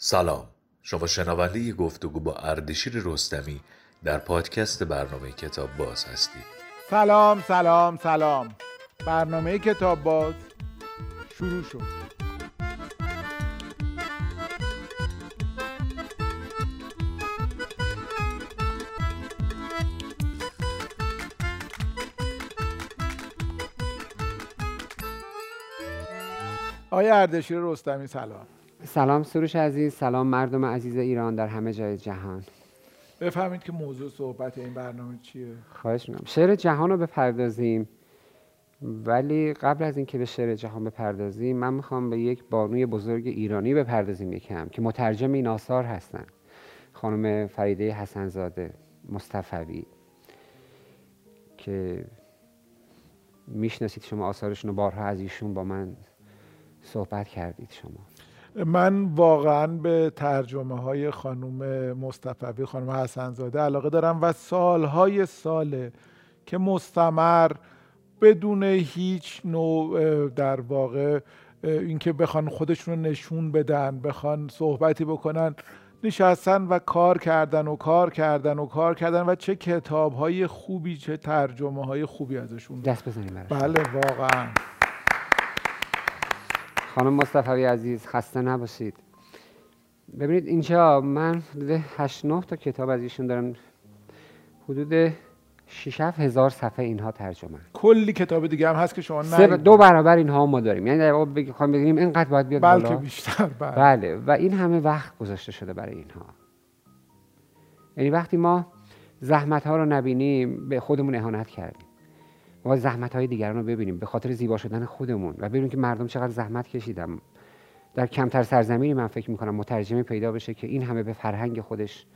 سلام. شما شنونده گفتگو با اردشیر رستمی در پادکست برنامه کتاب باز هستید. سلام سلام سلام. برنامه کتاب باز شروع شد. آیا اردشیر رستمی سلام. سلام سروش عزیز سلام مردم عزیز ایران در همه جای جهان. بفهمید که موضوع صحبت این برنامه چیه؟ خواهش می‌کنم. شعر جهان رو بپردازیم. ولی قبل از اینکه به شعر جهان بپردازیم من می‌خوام به یک بانوی بزرگ ایرانی بپردازیم یکم که مترجم این آثار هستن. خانم فریده حسنزاده مصطفوی که می‌شناسید شما آثارشون رو بارها از ایشون با من صحبت کردید شما. من واقعا به ترجمه های خانوم مصطفی خانم حسنزاده علاقه دارم و سالهای ساله که مستمر بدون هیچ نوع در واقع اینکه بخوان خودشون رو نشون بدن بخوان صحبتی بکنن نشستن و کار کردن و کار کردن و کار کردن و چه کتاب های خوبی چه ترجمه های خوبی ازشون دست بزنیم بله واقعا. خانم مصطفی عزیز خسته نباشید. ببینید اینجا من حدود 8 9 تا کتاب از ایشون دارم. حدود 6 هزار صفحه اینها ترجمه کلی کتاب دیگه هم هست که شما نه دو برابر اینها ما داریم. یعنی در واقع بخوام بگیم اینقدر باید بیاد بلکه بیشتر بله. بله. و این همه وقت گذاشته شده برای اینها. یعنی وقتی ما زحمت ها رو نبینیم به خودمون اهانت کردیم. ما زحمت های دیگران رو ببینیم به خاطر زیبا شدن خودمون و ببینیم که مردم چقدر زحمت کشیدن. در کمتر سرزمینی من فکر می‌کنم مترجمی پیدا بشه که این همه به فرهنگ خودش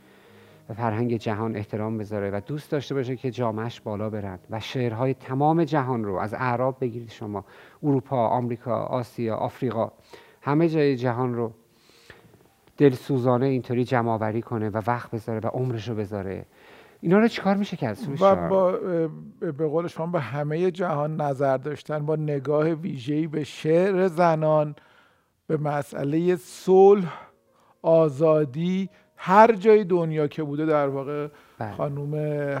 به فرهنگ جهان احترام بذاره و دوست داشته باشه که جامعش بالا برند و شعرهای تمام جهان رو از اعراب بگیرید شما. اروپا آمریکا آسیا آفریقا همه جای جهان رو دلسوزانه اینطوری جمع کنه و وقت بذاره و عمرش رو بذاره. اینا رو چیکار میشه کرد و با به قول شما به همه جهان نظر داشتن با نگاه ویژه‌ای به شعر زنان به مسئله صلح آزادی هر جای دنیا که بوده در واقع بله. خانوم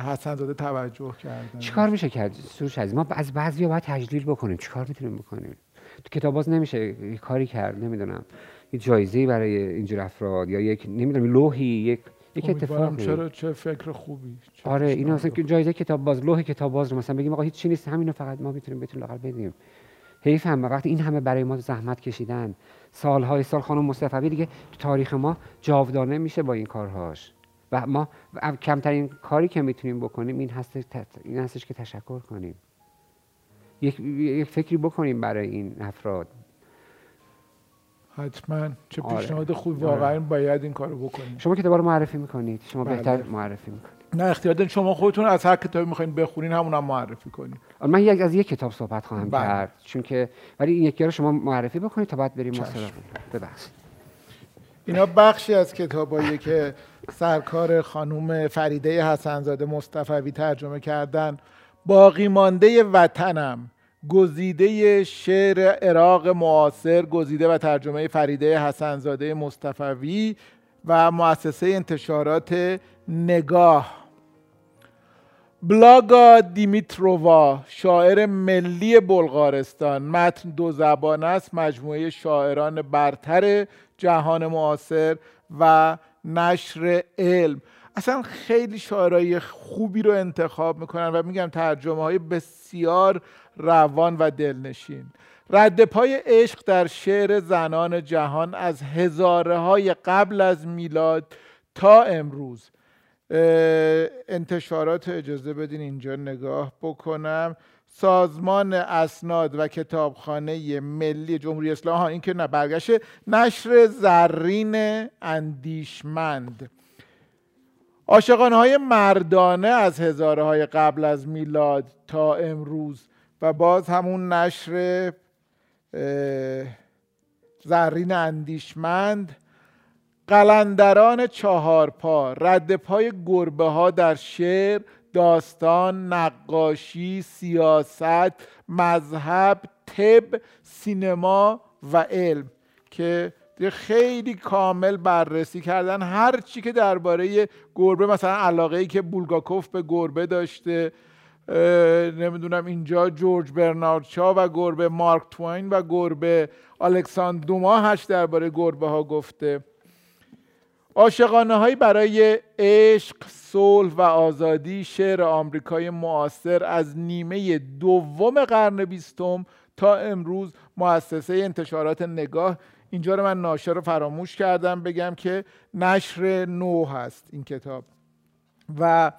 حسن زاده توجه کردن. چیکار میشه کرد سروش عزیز ما از بعضی باید تجلیل بکنیم؟ چیکار می‌تونیم بکنیم؟ تو کتاب باز نمیشه کاری کرد نمی‌دونم یه جایزه برای اینجور افراد یا یک نمی‌دونم لوحی یک یک اتفاق چرا چه فکر خوبی چه آره این اصلا که جایزه کتاب باز لوح کتاب باز رو مثلا بگیم آقا هیچ چی نیست همینو فقط ما می‌تونیم بهتون لاقل بدیم. حیف هم وقتی این همه برای ما زحمت کشیدن. سالهای سال خانم مصطفی دیگه تو تاریخ ما جاودانه میشه با این کارهاش. و ما کمترین کاری که می‌تونیم بکنیم این هست این هستش که تشکر کنیم. یک فکری بکنیم برای این افراد. حتما. چه آره. پیشنهاد خوب واقعا آره. باید این کارو بکنید شما کتاب رو معرفی می‌کنید. شما بله. بهتر معرفی می‌کنید. نه اختیار شما خودتون از هر کتابی می‌خواین بخونین همون هم معرفی کنید. آره، من یک از یک کتاب صحبت خواهم بله. کرد. چون که ولی این یکی رو شما معرفی بکنید تا بعد بریم سراغ ببخشید. اینا بخشی از کتابایی که سرکار خانوم فریده حسنزاده مصطفی ترجمه کردن. باقی مانده وطنم. گزیده شعر عراق معاصر گزیده و ترجمه فریده حسنزاده مصطفوی و مؤسسه انتشارات نگاه. بلاگا دیمیترووا شاعر ملی بلغارستان. متن دو زبان است مجموعه شاعران برتر جهان معاصر و نشر علم. اصلا خیلی شاعرای خوبی رو انتخاب می‌کنن و میگم ترجمه های بسیار روان و دلنشین. رد پای عشق در شعر زنان جهان از هزاره های قبل از میلاد تا امروز. انتشارات اجازه بدین اینجا نگاه بکنم. سازمان اسناد و کتابخانه ملی جمهوری اسلامی این که نه برگشت. نشر زرین اندیشمند. عاشقانه های مردانه از هزاره های قبل از میلاد تا امروز و باز همون نشر زرین اندیشمند قلندران چهارپا رد پای گربه ها در شعر داستان نقاشی سیاست مذهب طب سینما و علم که که خیلی کامل بررسی کردن هر چی که درباره گربه مثلا علاقه ای که بولگاکوف به گربه داشته نمی‌دونم اینجا جورج برنارد شا و گربه مارک توین و گربه الکساندر دوما هش درباره گربه ها گفته. عاشقانه هایی برای عشق، صلح و آزادی شعر آمریکای معاصر از نیمه دوم قرن بیستم تا امروز مؤسسه انتشارات نگاه اینجا رو من ناشر رو فراموش کردم بگم که نشر نو هست این کتاب. و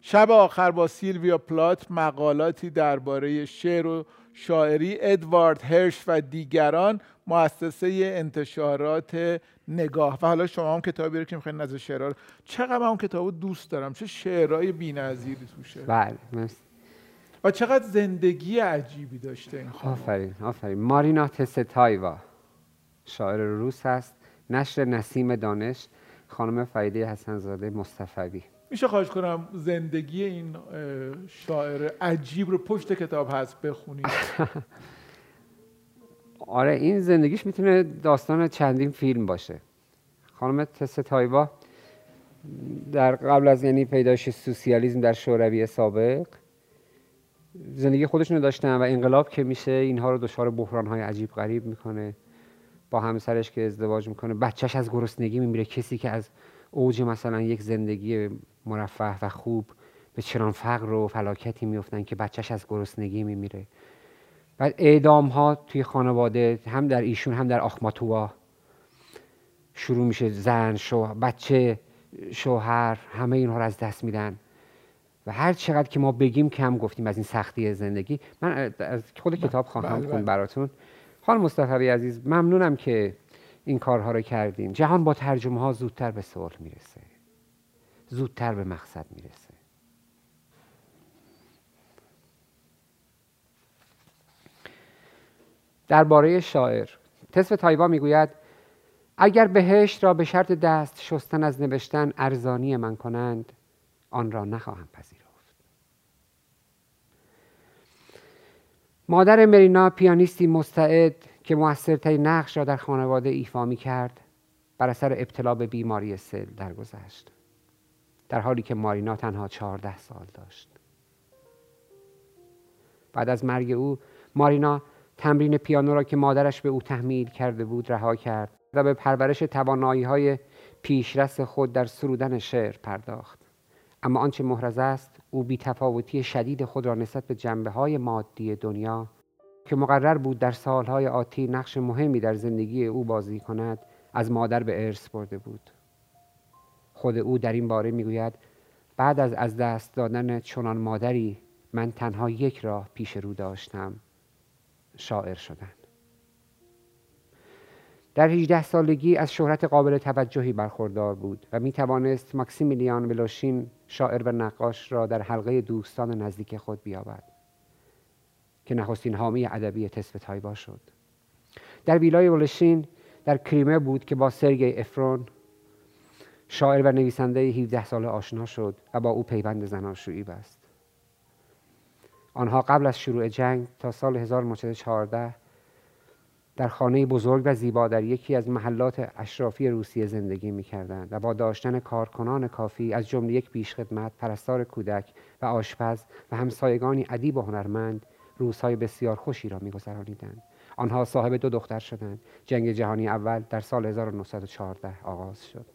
شب آخر با سیلویا پلات مقالاتی درباره شعر و شاعری ادوارد هرش و دیگران مؤسسه انتشارات نگاه. و حالا شما هم کتابی رو که می‌خواین نظر شعرها چقدر من اون کتاب دوست دارم. چه شعرهای بی‌نظیری توشه بله و چقدر زندگی عجیبی داشته این خانم آفرین آفرین. مارینا تستایوا. شاعر روس هست نشر نسیم دانش خانم فریده حسنزاده مصطفوی. میشه خواهش کنم زندگی این شاعر عجیب رو پشت کتاب هست بخونید. آره این زندگیش می‌تونه داستان چندین فیلم باشه. خانم تایوا در قبل از یعنی پیدایش سوسیالیسم در شوروی سابق زندگی خودشون داشتن و انقلاب که میشه اینها رو دچار بحران های عجیب غریب می‌کنه. با همسرش که ازدواج می‌کنه. بچهش از گرسنگی میمیره. کسی که از اوج مثلا یک زندگی مرفه و خوب به چنان فقر و فلاکتی میفتن که بچهش از گرسنگی میمیره. بعد اعدام ها توی خانواده هم در ایشون هم در آخماتوا شروع میشه. زن شو بچه شوهر همه اینها رو از دست میدن. و هر چقدر که ما بگیم کم گفتیم از این سختی زندگی من از خود کتاب خواهم بله، خوند بله. براتون. خانم مصطفی عزیز ممنونم که این کارها رو کردیم جهان با ترجمه ها زودتر به صلح می‌رسه. زودتر به مقصد می‌رسه. درباره شاعر. تسف تایوا می‌گوید اگر بهشت را به شرط دست شستن از نوشتن ارزانی من کنند آن را نخواهم پذیرفت. مادر مرینا پیانیستی مستعد که موثرترین نقش را در خانواده ایفا می کرد بر اثر ابتلا به بیماری سل درگذشت. در حالی که مارینا تنها چهارده سال داشت. بعد از مرگ او مارینا تمرین پیانو را که مادرش به او تحمیل کرده بود رها کرد و به پرورش توانایی های پیشرس خود در سرودن شعر پرداخت. اما آنچه محرز است او بیتفاوتی شدید خود را نسبت به جنبه های مادی دنیا که مقرر بود در سالهای آتی نقش مهمی در زندگی او بازی کند از مادر به ارث برده بود. خود او در این باره می‌گوید بعد از از دست دادن چنان مادری من تنها یک راه پیش رو داشتم شاعر شدن. در 18 سالگی از شهرت قابل توجهی برخوردار بود و می توانست ماکسیمیلیان ولوشین شاعر و نقاش را در حلقه دوستان نزدیک خود بیابد که نخستین حامی ادبی تسف تایوا شد. در ویلای ولوشین در کریمه بود که با سرگی افرون شاعر و نویسنده 17 ساله آشنا شد و با او پیوند زناشویی بست. آنها قبل از شروع جنگ تا سال 1914 در خانه بزرگ و زیبا در یکی از محلات اشرافی روسیه زندگی می کردند و با داشتن کارکنان کافی از جمله یک پیشخدمت، پرستار کودک و آشپز و همسایگانی ادیب و هنرمند روزهای بسیار خوشی را میگذرانیدند. آنها صاحب دو دختر شدند. جنگ جهانی اول در سال 1914 آغاز شد.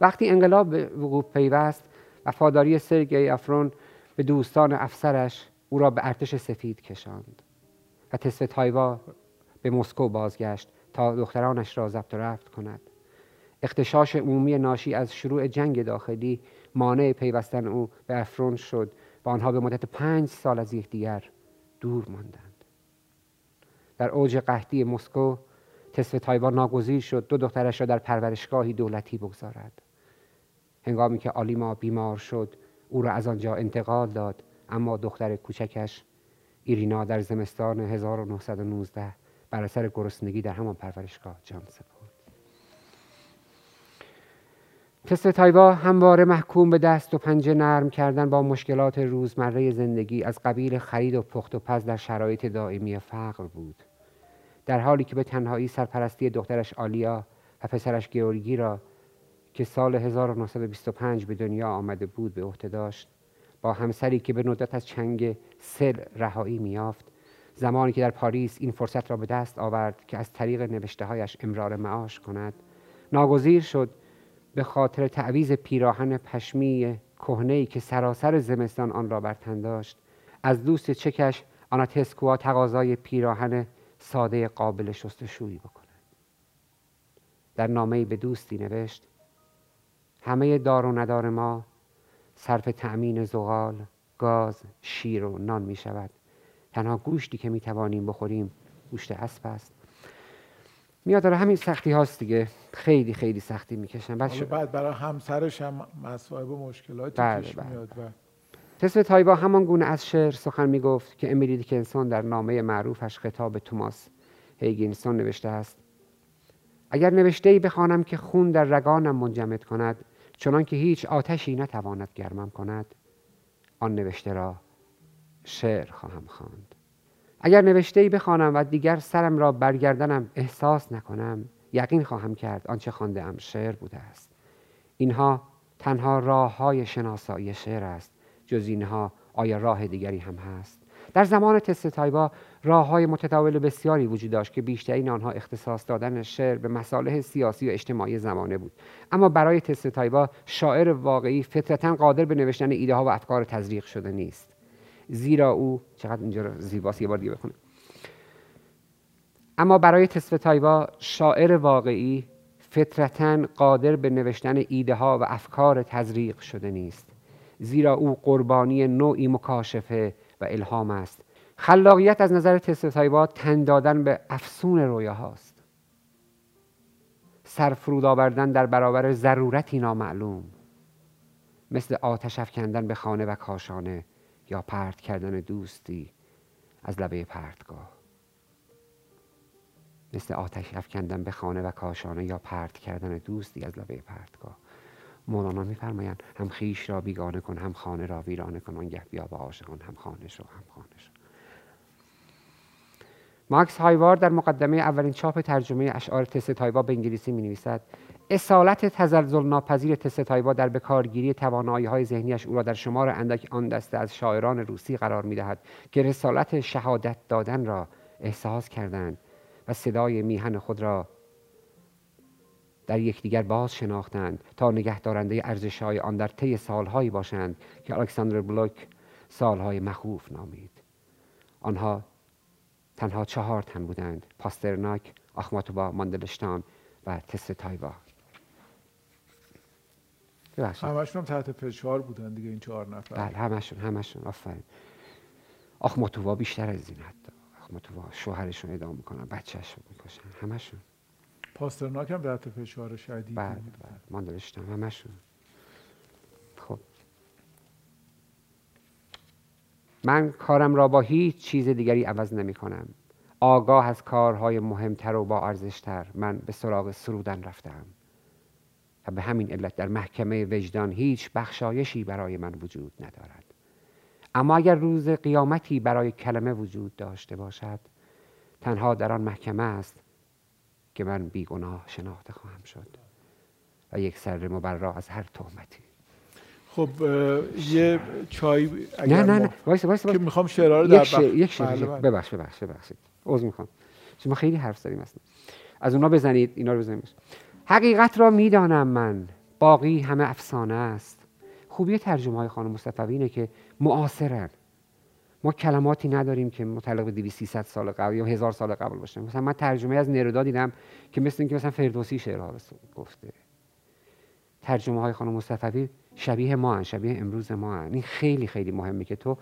وقتی انقلاب به وقوع پیوست وفاداری سرگئی افرون به دوستان افسرش او را به ارتش سفید کشاند و تسف تایوا به مسکو بازگشت تا دخترانش را ضبط و رفت کند. اختشاش عمومی ناشی از شروع جنگ داخلی مانع پیوستن او به افرون شد و آنها به مدت پنج سال از یکدیگر دور ماندند. در اوج قحطی مسکو تسف تایوا ناگزیر شد دو دخترش را در پرورشگاهی دولتی بگذارد. هنگامی که آلیما بیمار شد او را از آنجا انتقال داد اما دختر کوچکش ایرینا در زمستان 1919 بر اثر گرسنگی در همان پرورشگاه جان سپرد. تست تایوا همواره محکوم به دست و پنجه نرم کردن با مشکلات روزمره زندگی از قبیل خرید و پخت و پز در شرایط دائمی فقر بود. در حالی که به تنهایی سرپرستی دخترش آلیا و پسرش گیورگی را که سال 1925 به دنیا آمده بود به عهده داشت با همسری که به ندرت از چنگ سر رهایی میافت زمانی که در پاریس این فرصت را به دست آورد که از طریق نوشته هایش امرار معاش کند. ناگزیر شد به خاطر تعویز پیراهن پشمی کهنه که سراسر زمستان آن را بر تن داشت از دوست چکش آناتسکوا تقاضای پیراهن ساده قابل شستشویی بکند. در نامه به دوستی نوشت همه دار و ندار ما صرف تأمین زغال، گاز، شیر و نان می شود تنها گوشتی که می توانیم بخوریم گوشت اسب است. میاد داره همین سختی هاست دیگه. خیلی خیلی سختی می‌کشن. بعد بعد برای همسرش هم مصائب و مشکلاتی بله پیش بله. میاد. و تسل تایبا همان گونه از شعر سخن می‌گفت که امیلی دیکنسون در نامه معروفش خطاب توماس هیگینسون نوشته است. اگر نوشته ای بخوانم که خون در رگانم منجمد کند چنان که هیچ آتشی نتواند گرمم کند. آن نوشته را شعر خواهم خواند. اگر نوشته ای بخوانم و دیگر سرم را برگردنم احساس نکنم یقین خواهم کرد آنچه خوانده ام شعر بوده است. اینها تنها راه های شناسایی شعر است جز اینها آیا راه دیگری هم هست؟ در زمان تست تایبا راه های متداول بسیاری وجود داشت که بیشترین آنها اختصاص دادن شعر به مصالح سیاسی و اجتماعی زمانه بود. اما برای تست تایبا شاعر واقعی فطرتا قادر به نوشتن ایده ها و افکار تزریق شده نیست. زیرا او چقدر اینجا رو زیباست یه بار دیگه بخونه اما برای تسف تایبا شاعر واقعی فطرتا قادر به نوشتن ایده ها و افکار تزریق شده نیست. زیرا او قربانی نوعی مکاشفه و الهام است. خلاقیت از نظر تست تایبا تن دادن به افسون رویا هاست سرفرود آوردن در برابر ضرورتی نامعلوم. مثل آتش افکندن به خانه و کاشانه. یا پرت کردن دوستی از لبه پرتگاه. مثل آتش افکندن به خانه و کاشانه یا پرت کردن دوستی از لبه پرتگاه. مولانا میفرمایند هم خیش را بیگانه کن هم خانه را ویرانه کن آنگه بیا با عاشقان هم خانه شو هم خانه شو. ماکس هایوار در مقدمه اولین چاپ ترجمه اشعار تست تایبا به انگلیسی می نویسد اصالت تزلزل ناپذیر تست تایبا در بکارگیری توانایی های ذهنیش او را در شمار اندک آن دسته از شاعران روسی قرار می دهد که رسالت شهادت دادن را احساس کردند و صدای میهن خود را در یکدیگر باز شناختند تا نگهدارنده ارزش های آن در طی سالهایی باشند که الکساندر بلوک سالهای مخوف نامید. آنها تنها چهار تن بودند پاسترناک آخماتوبا ماندلشتام و تست ببخشید همشون هم تحت فشار بودن دیگه این چهار نفر. بله همشون همشون. آفرین. آخماتووا بیشتر از این حتی آخماتووا شوهرشون ادام می‌کنن بچهشون می‌کشن. همشون. پاسترناک هم تحت فشار شدید بله بله. ماندلشتام همشون. خب. من کارم را با هیچ چیز دیگری عوض نمی کنم آگاه از کارهای مهمتر و با ارزشتر. من به سراغ سرودن رفتم و به همین علت در محکمه وجدان هیچ بخشایشی برای من وجود ندارد. اما اگر روز قیامتی برای کلمه وجود داشته باشد تنها در آن محکمه است که من بیگناه شناخته خواهم شد و یک سر مبرا از هر تهمتی. خب یه چای نه اگر نه ما- نه. وایس وایس که می‌خوام شعرها رو در یک شعر بخ- یک شعر. بله، دیگه. بله. ببخش ببخش ببخشید. عذر می‌خوام. شما خیلی حرف زدیم اصلا. از اونا بزنید اینا رو بزنید حقیقت را می‌دانم من. باقی همه افسانه است. خوبی ترجمه های خانم مصطفی اینه که معاصرن. ما کلماتی نداریم که متعلق به 200 300 سال قبل یا هزار سال قبل باشه مثلا من ترجمه از نرودا دیدم که مثل اینکه مثلا فردوسی شعرها گفته. ترجمه های خانم مصطفی شبیه ما هن. شبیه امروز ما هن. این خیلی خیلی مهمه که تو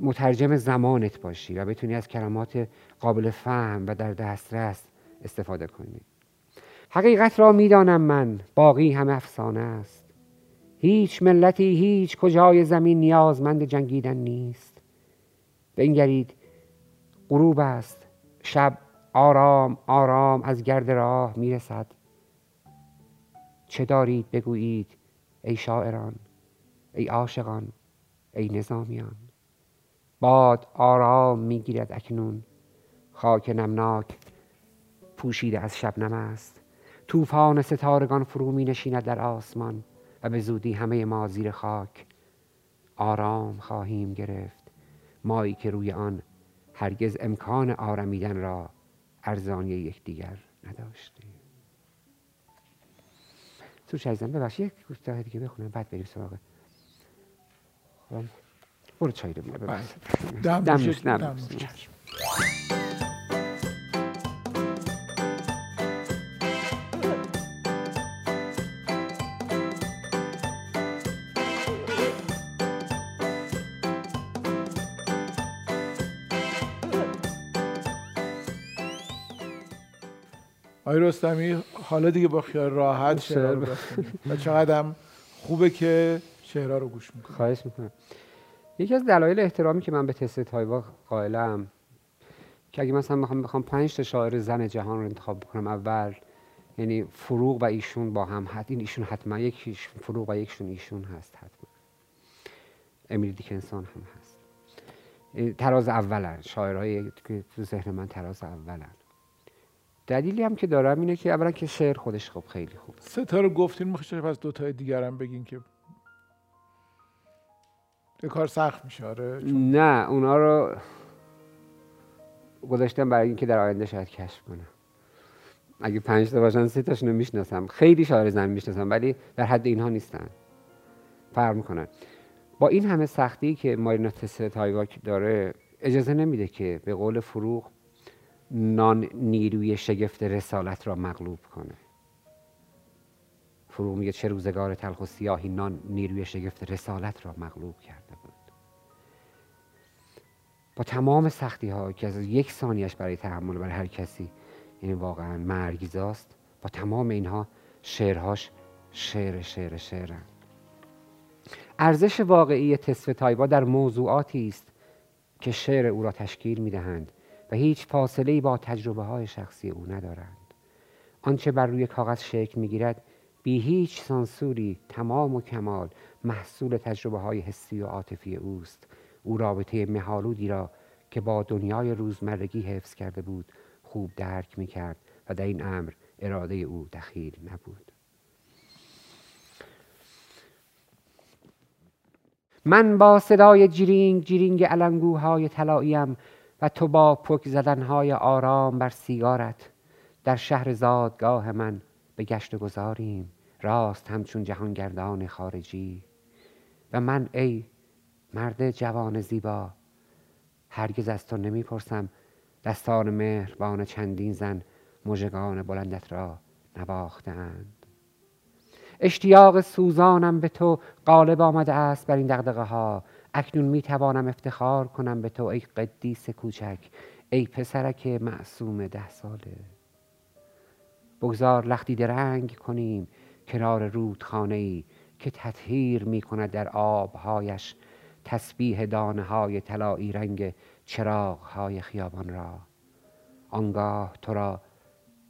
مترجم زمانت باشی و بتونی از کلمات قابل فهم و در دسترس استفاده کنی. حقیقت را می‌دانم من. باقی همه افسانه است. هیچ ملتی هیچ کجای زمین نیازمند جنگیدن نیست. بنگرید. غروب است. شب آرام آرام از گرد راه می‌رسد. چه دارید بگویید ای شاعران ای عاشقان ای نظامیان؟ باد آرام می‌گیرد اکنون. خاک نمناک پوشیده از شبنم است. طوفان ستارگان فرو می نشیند در آسمان و به زودی همه ما زیر خاک آرام خواهیم گرفت. مایی که روی آن هرگز امکان آرمیدن را ارزانی یکدیگر نداشتیم سوش عزیزم ببخش یک کوتاه دیگه بخونم بعد بریم سراغ. خب، برو چای رو ببخش. دم دم دم دم آقای رستمی حالا دیگه با خیال راحت شعر رو بخونید و چقدر هم خوبه که شعرها رو گوش می‌کنید خواهش می‌کنم. یکی از دلایل احترامی که من به تست تایوا قائلم که اگه مثلا بخوام بخوام پنج تا شاعر زن جهان رو انتخاب بکنم اول یعنی فروغ و ایشون با هم حت این ایشون حتما یکیش فروغ و یکشون ایشون هست حتما. امیلی دیکنسون هم هست. تراز اولن. شاعرهای که تو ذهن من تراز اولن. دلیلی هم که دارم اینه که اولا که شعر خودش خب خیلی خوب. سه تا رو گفتین می‌خواید پس دو تای دیگر هم بگین که کار سخت میشه آره چون نه اونا رو گذاشتم برای اینکه در آینده شاید کشف کنم. اگه پنج تا باشن سه تاشون رو می‌شناسم. خیلی شاعر زن می‌شناسم ولی در حد اینها نیستن. فرق می‌کنن با این همه سختی که مارینا تایواک داره اجازه نمیده که به قول فروغ نان نیروی شگفت رسالت را مغلوب کنه. فروغ میگه چه روزگار تلخ و سیاهی نان نیروی شگفت رسالت را مغلوب کرده بود. با تمام سختی ها که از یک ثانیش برای تحمل برای هر کسی یعنی واقعا مرگیزاست با تمام اینها شعرهاش شعر شعر شعرن ارزش واقعی تصف تایوا در موضوعاتی است که شعر او را تشکیل می‌دهند. هیچ فاصله با تجربه های شخصی او ندارند. آنچه بر روی کاغذ شکل می‌گیرد بی هیچ سانسوری تمام و کمال محصول تجربه های حسی و عاطفی اوست. او رابطه مهالودی را که با دنیای روزمرگی حفظ کرده بود خوب درک می کرد و در این امر اراده او دخیل نبود. من با صدای جیرینگ جیرینگ علنگوهای طلاییم و تو با پک زدنهای آرام بر سیگارت. در شهر زادگاه من به گشت گذاریم. راست همچون جهانگردان خارجی. و من ای مرد جوان زیبا هرگز از تو نمی‌پرسم دستان مهربان چندین زن مژگان بلندت را نواختند اشتیاق سوزانم به تو غالب آمده است بر این دغدغه ها اکنون می توانم افتخار کنم به تو ای قدیس کوچک ای پسرک معصوم ده ساله. بگذار لختی درنگ کنیم کنار رودخانه ای که تطهیر می کند در آبهایش تسبیح دانه های طلایی رنگ چراغ های خیابان را. آنگاه تو را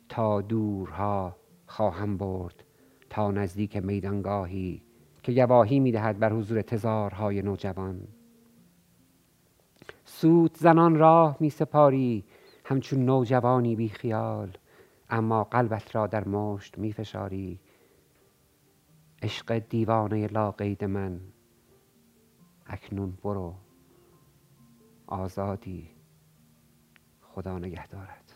تا دورها خواهم برد تا نزدیک میدانگاهی که گواهی می‌دهد بر حضور تزارهای نوجوان. سوت زنان راه می سپاری همچون نوجوانی بی خیال اما قلبت را در مشت می فشاری عشق دیوانه لاقید من اکنون برو آزادی خدا نگهدارد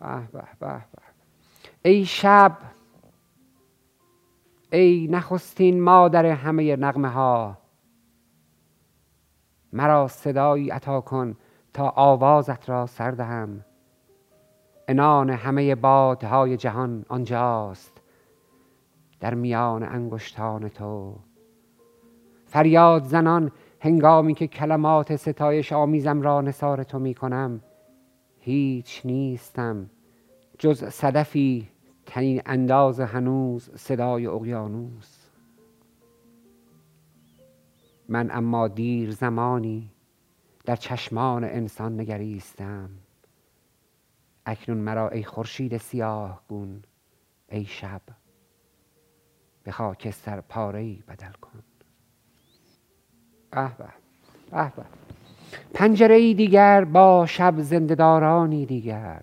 به به به ای شب ای نخستین مادر همه نغمه ها مرا صدایی عطا کن تا آوازت را سر دهم. انان همه بادهای جهان آنجاست در میان انگشتان تو. فریاد زنان هنگامی که کلمات ستایش آمیزم را نثار تو می کنم هیچ نیستم جز صدفی تنین انداز هنوز صدای اقیانوس. من اما دیر زمانی در چشمان انسان نگریستم. اکنون مرا ای خورشید سیاه گون ای شب به خاکستر پاره بدل کن. به به به به. پنجره ای دیگر با شب زندهدارانی دیگر.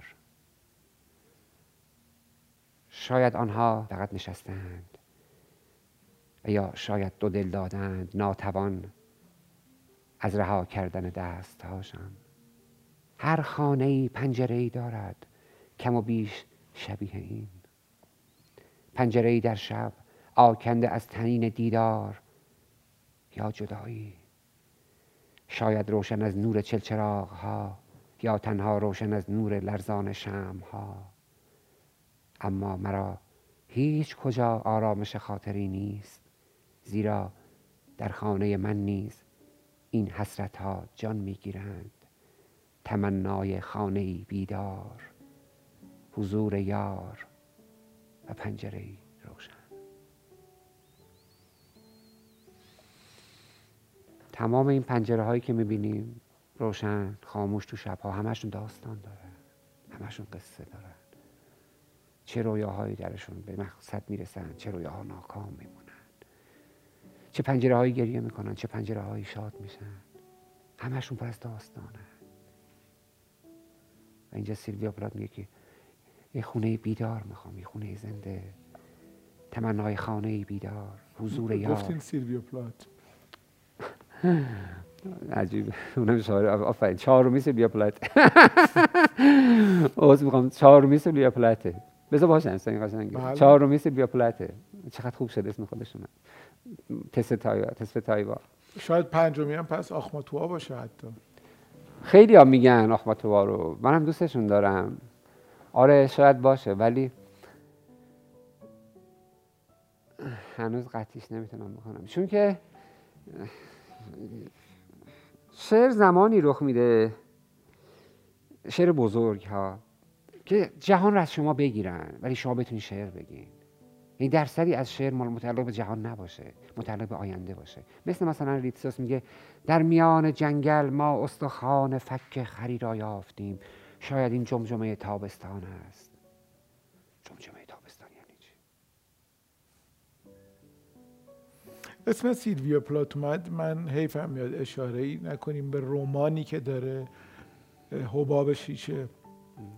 شاید آنها فقط نشستند و یا شاید دو دل دادند ناتوان از رها کردن دستهاشم هر خانه ای پنجره ای دارد کم و بیش شبیه این. پنجره ای در شب آکنده از تنین دیدار یا جدایی. شاید روشن از نور چلچراغ ها یا تنها روشن از نور لرزان شم ها اما مرا هیچ کجا آرامش خاطری نیست زیرا در خانه من نیز این حسرت ها جان می‌گیرند. تمنای خانه بیدار حضور یار و پنجره روشن. تمام این پنجره هایی که می‌بینیم روشن خاموش تو شبها همشون داستان داره. همشون قصه دارن چه رویاهایی درشون به مقصد می‌رسن چه رویاها ناکام میمونن. چه پنجره هایی گریه می‌کنن چه پنجره هایی شاد میشن. همشون پر از داستانه. و اینجا سیلویا پلات میگه که یه خونه بیدار می‌خوام یه خونه زنده. تمنای خانه بیدار حضور یار. گفتین سیلویا پلات عجیب. اونم شاعر. آفرین. چهارمی سیلویا پلات اوز می‌خوام. چهارمی سیلویا پلاته بذار باشه این قشنگه بله. چهارمی سیلویا پلاته چقدر خوب شده اسم خودشونه تست تایوا تست تایوا. شاید پنجمی هم پس آخماتوا باشه حتی. خیلی ها میگن آخماتوا رو. منم دوستشون دارم. آره شاید باشه ولی هنوز قطعیش نمی‌تونم بکنم چون که شعر زمانی رخ میده شعر بزرگ ها که جهان رو از شما بگیرن ولی شما بتونی شعر بگین این درصدی از شعر مال متعلق به جهان نباشه متعلق به آینده باشه. مثل مثلا ریتسوس میگه در میان جنگل ما استخوان فک خری را یافتیم. شاید این جمجمه تابستان است. جمجمه. اسم سیلویا پلات اومد من حیفم میاد اشاره ای نکنیم به رومانی که داره حباب شیشه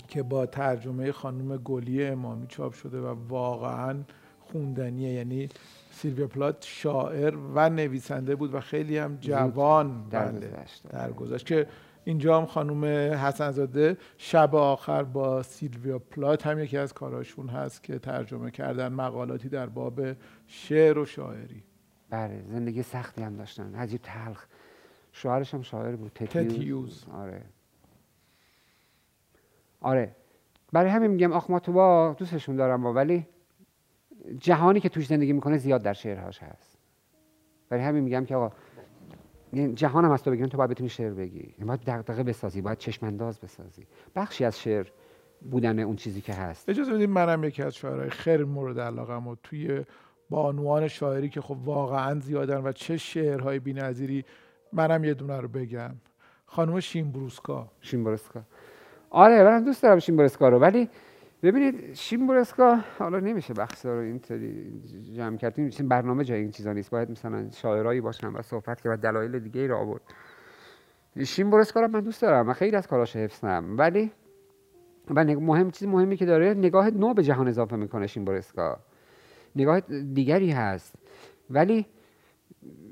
که با ترجمه خانم گلی امامی چاپ شده و واقعا خوندنیه یعنی سیلویا پلات شاعر و نویسنده بود و خیلی هم جوان بله درگذشت که اینجا هم خانم حسنزاده شب آخر با سیلویا پلات هم یکی از کاراشون هست که ترجمه کردن مقالاتی در باب شعر و شاعری. بله زندگی سختی هم داشتن. عجیب تلخ. شوهرش هم شاعر بود تتیوز آره. آره. برای همین میگم آخماتوبا دوستشون دارم با ولی جهانی که توش زندگی می‌کنه زیاد در شعرهاش هست. برای همین میگم که آقا جهان هم از تو بگیرن تو باید بتونی شعر بگی. باید دقدقه بسازی باید چشم انداز بسازی. بخشی از شعر بودن اون چیزی که هست. اجازه بدید منم یکی از شاعرهای خیلی مورد علاقم و توی بانوان شاعری که خب واقعا زیادن و چه شعرهای بی‌نظیری منم یه دونه رو بگم. خانم شیمبروسکا. شیمبروسکا. آره منم دوست دارم شیمبروسکا رو ولی ببینید شیمبورسکا حالا نمیشه بخش رو اینطوری جمع کردیم این برنامه جای این چیزا نیست. باید مثلا شاعرایی باشن و صحبت که و دلایل دیگه ای را آورد. شیمبورسکا رو من دوست دارم من خیلی از کاراش حفظم. ولی و مهم چیز مهمی که داره نگاه نو به جهان اضافه می‌کنه شیمبورسکا نگاه دیگری هست. ولی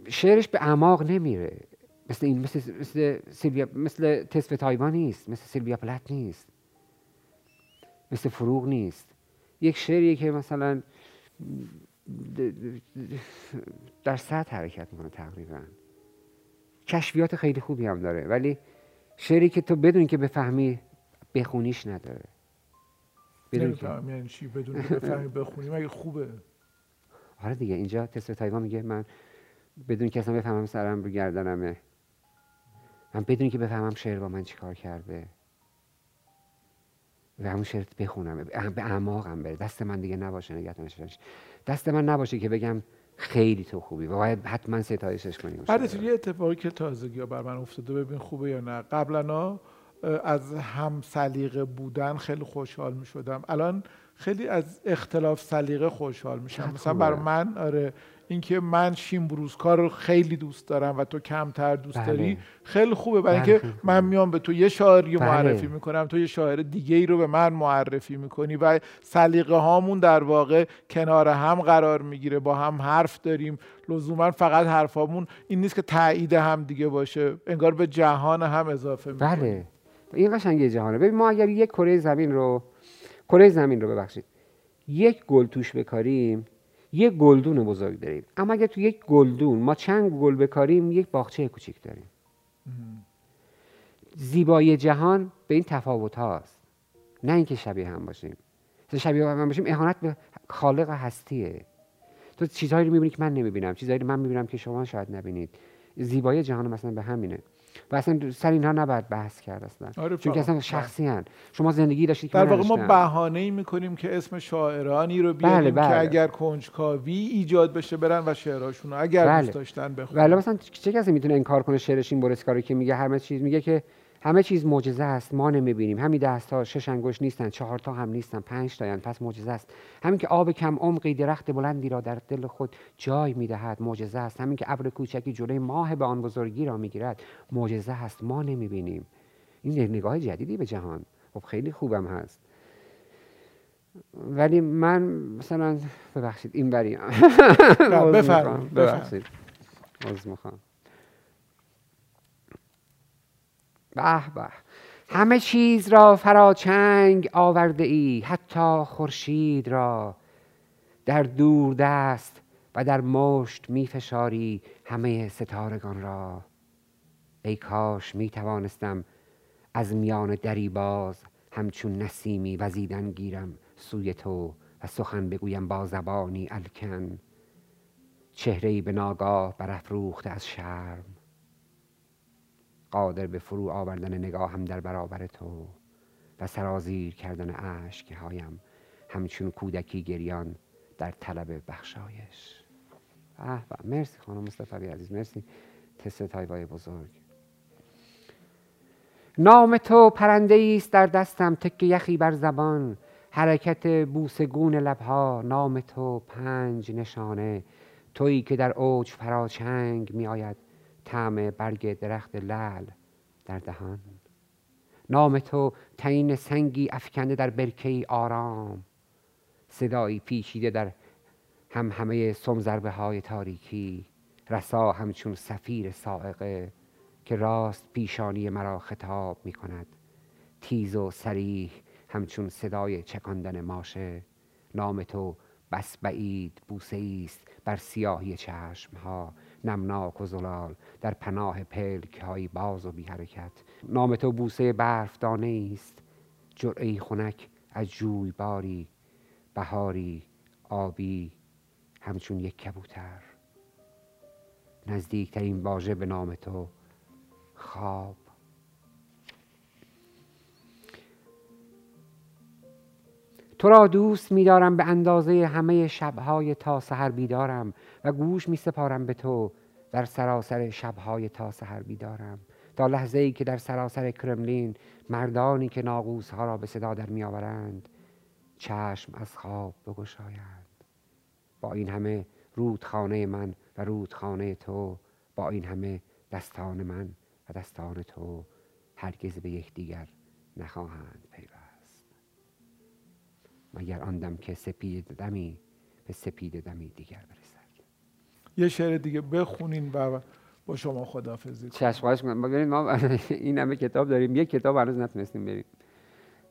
شعرش به اعماق نمیره. مثل این مثل مثل سیلویا مثل تسف تایوان نیست. مثل سیلویا پلت نیست. مثل فروغ نیست. یک شعریه که مثلا در سطح حرکت می‌کنه تقریبا. کشفیات خیلی خوبی هم داره. ولی شعری که تو بدون که بفهمی بخونیش نداره. بدون که یعنی بدون بفهمی بخونی؟ مگه خوبه؟ آره دیگه اینجا تست تایوان میگه من بدون که اصلا بفهمم سرم رو گردنمه. من بدون که بفهمم شعر با من چیکار کرده. و همون شعر بخونم به اعماقم بره. دست من دیگه نباشه نگهدارش. دست من نباشه که بگم خیلی تو خوبی. و باید حتما ستایشش کنیم بعد یه اتفاقی که تازگی بر من افتاده ببین خوبه یا نه. قبلا از هم سلیقه بودن خیلی خوشحال می شدم الان خیلی از اختلاف سلیقه خوشحال میشم. مثلا برای من آره اینکه من شیم بروزکار رو خیلی دوست دارم و تو کمتر دوست بله. داری خیلی خوبه. برای بله، اینکه. من میام به تو یه شاعری بله. معرفی می‌کنم تو یه شاعر دیگه ای رو به من معرفی می‌کنی و سلیقه هامون در واقع کنار هم قرار می‌گیره. با هم حرف داریم. لزوما فقط حرفامون این نیست که تایید هم دیگه باشه. انگار به جهان هم اضافه می‌کنیم. بله این قشنگ جهانه. ببین ما اگر یک کره زمین رو کره زمین رو ببخشید. یک گل توش بکاریم یک گلدون بزرگ داریم. اما اگر تو یک گلدون ما چند گل بکاریم یک باغچه کوچیک داریم. زیبایی جهان به این تفاوت هاست. نه اینکه شبیه هم باشیم. شبیه هم باشیم اهانت به خالق هستیه. تو چیزهایی رو می‌بینی که من نمی‌بینم چیزهایی رو من می‌بینم که شما شاید نبینید. زیبایی جهان مثلا به همینه. و اصلا سر اینها نباید بحث کرد اصلا آره چون که. اصلا شخصی هن. شما زندگی داشتید که در واقع ما. بهانه ای می‌کنیم که اسم شاعرانی رو بیاریم بله، که بله. اگر کنجکاوی ایجاد بشه برن و شعرهاشون رو اگر بله. دوست داشتن بخونن ولی مثلا چه کسی می‌تونه انکار کنه شعرش این بورسکاری که میگه همه چیز میگه که همه چیز معجزه است. ما نمی‌بینیم. همین دست ها شش انگشت نیستن چهار تا هم نیستن پنج تاین پس معجزه است. همین که آب کم عمقی درخت بلندی را در دل خود جای می‌دهد معجزه است. همین که ابر کوچکی جلوی ماه به آن بزرگی را می‌گیرد معجزه است. ما نمی‌بینیم. این نگاه جدیدی به جهان. خب خیلی خوبم هست. ولی من مثلا ببخشید این بریم بفرمایید، ببخشید. عذر می‌خوام. به به. همه چیز را فراچنگ آورده ای حتی خورشید را. در دور دست و در مشت می فشاری همه ستارگان را. ای کاش می توانستم از میان دری باز همچون نسیمی وزیدن گیرم سوی تو و سخن بگویم با زبانی الکن. چهره به ناگاه برافروخته از شرم. قادر به فرو آوردن نگاهم در برابر تو و سرازیر کردن اشکهایم همچون کودکی گریان در طلب بخشایش. به مرسی خانم مصطفی عزیز مرسی تست تایوای بزرگ. نام تو پرنده است در دستم تکه یخی بر زبان. حرکت بوسگون لبها نام تو پنج نشانه. تویی که در اوج فراچنگ می آید طعم برگ درخت لعل در دهان. نام تو تعیین سنگی افکنده در برکه آرام. صدایی پیچیده در هم همه سم ضربه های تاریکی. رسا همچون سفیر سائقه که راست پیشانی مرا خطاب می کند. تیز و سریح همچون صدای چکاندن ماشه. نام تو بس بعید بوسه است بر سیاهی چشم ها نمناک و زلال در پناه پلک های باز و بی حرکت نام تو بوسه برف دانه است جرعه خنک از جوی باری بهاری آبی همچون یک کبوتر. نزدیکترین واژه به نام تو خواب. تو را دوست می‌دارم به اندازه همه شبهای تا سحر بیدارم و گوش می سپارم به تو در سراسر شبهای تا سحر بیدارم. تا لحظه ای که در سراسر کرملین مردانی که ناقوس ها را به صدا در می آورند چشم از خواب بگشایند. با این همه رودخانه من و رودخانه تو با این همه دستان من و دستان تو هرگز به یکدیگر نخواهند پیوست. مگر آن دم که سپید دمی به سپید دمی دیگر برسد. یه شعر دیگه بخونین و با شما خدافزی کنیم. چشم خواهش می‌کنم. ببینید ما این همه کتاب داریم. یک کتاب هنوز نتونستیم بریم.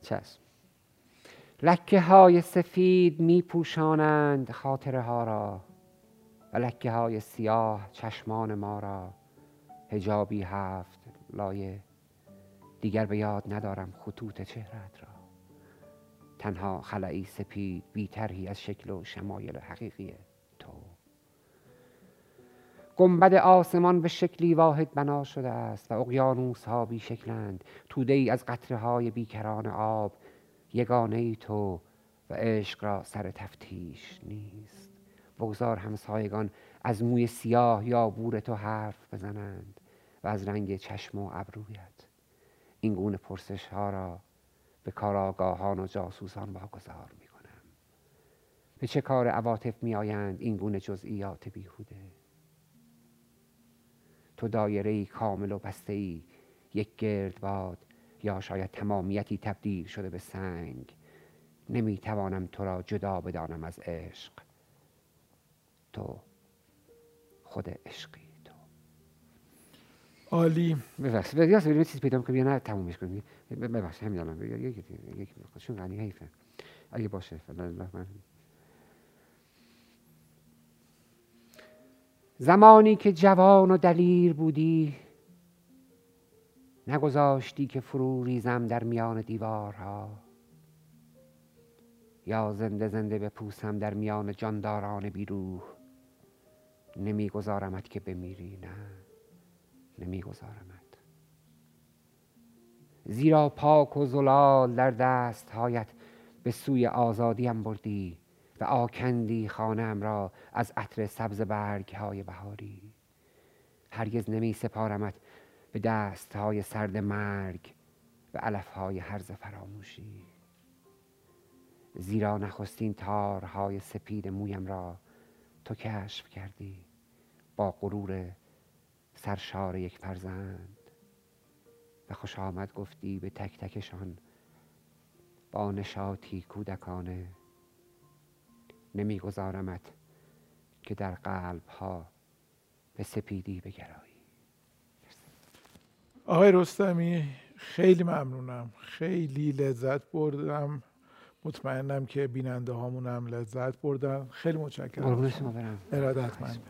چشم. لکه های سفید می پوشانند خاطره ها را و لکه های سیاه چشمان ما را. هجابی هفت لایه. دیگر به یاد ندارم خطوط چهرت را. تنها خلعی سپید بی طرحی از شکل و شمایل حقیقی تو. گنبد آسمان به شکلی واحد بنا شده است و اقیانوس ها بی شکلند توده ای از قطره های بیکران آب یگانه ای تو و عشق را سر تفتیش نیست. بگذار همسایگان از موی سیاه یا بور تو حرف بزنند و از رنگ چشم و ابرویت. این گونه پرسش ها را به کاراگاهان و جاسوسان واگذار می کنم به چه کار عواطف می آیند این گونه جزئیات بیهوده؟ تو دایره ای کامل و بسته ای یک گردباد یا شاید تمامیتی تبدیل شده به سنگ. نمی توانم تو را جدا بدانم از عشق. تو خود عشقی تو. عالی. ببخشید یا بریم چیز پیدا کنیم یا نه؟ تمومش کنیم. ببخشید همین الان یکی یکی چون غنی حیفه اگه باشه الله من زمانی که جوان و دلیر بودی نگذاشتی که فرو ریزم در میان دیوارها یا زنده زنده بپوسم در میان جانداران بیروح نمیگذارمت که بمیری نه نمیگذارمت زیرا پاک و زلال در دست هایت به سوی آزادیم بردی و آکندی خانم را از عطر سبز برگ های بهاری. هرگز نمی سپارمت به دست های سرد مرگ و علف های هرز فراموشی. زیرا نخستین تارهای سپید مویم را تو کشف کردی با غرور سرشار یک فرزند. و خوش آمد گفتی به تک تکشان. با نشاطی کودکانه نمیگذارمت که در قلب ها به سپیدی بگرایی. آقای رستمی خیلی ممنونم. خیلی لذت بردم. مطمئنم که بیننده هامون هم لذت بردن. خیلی متشکرم. برم. ارادتمند.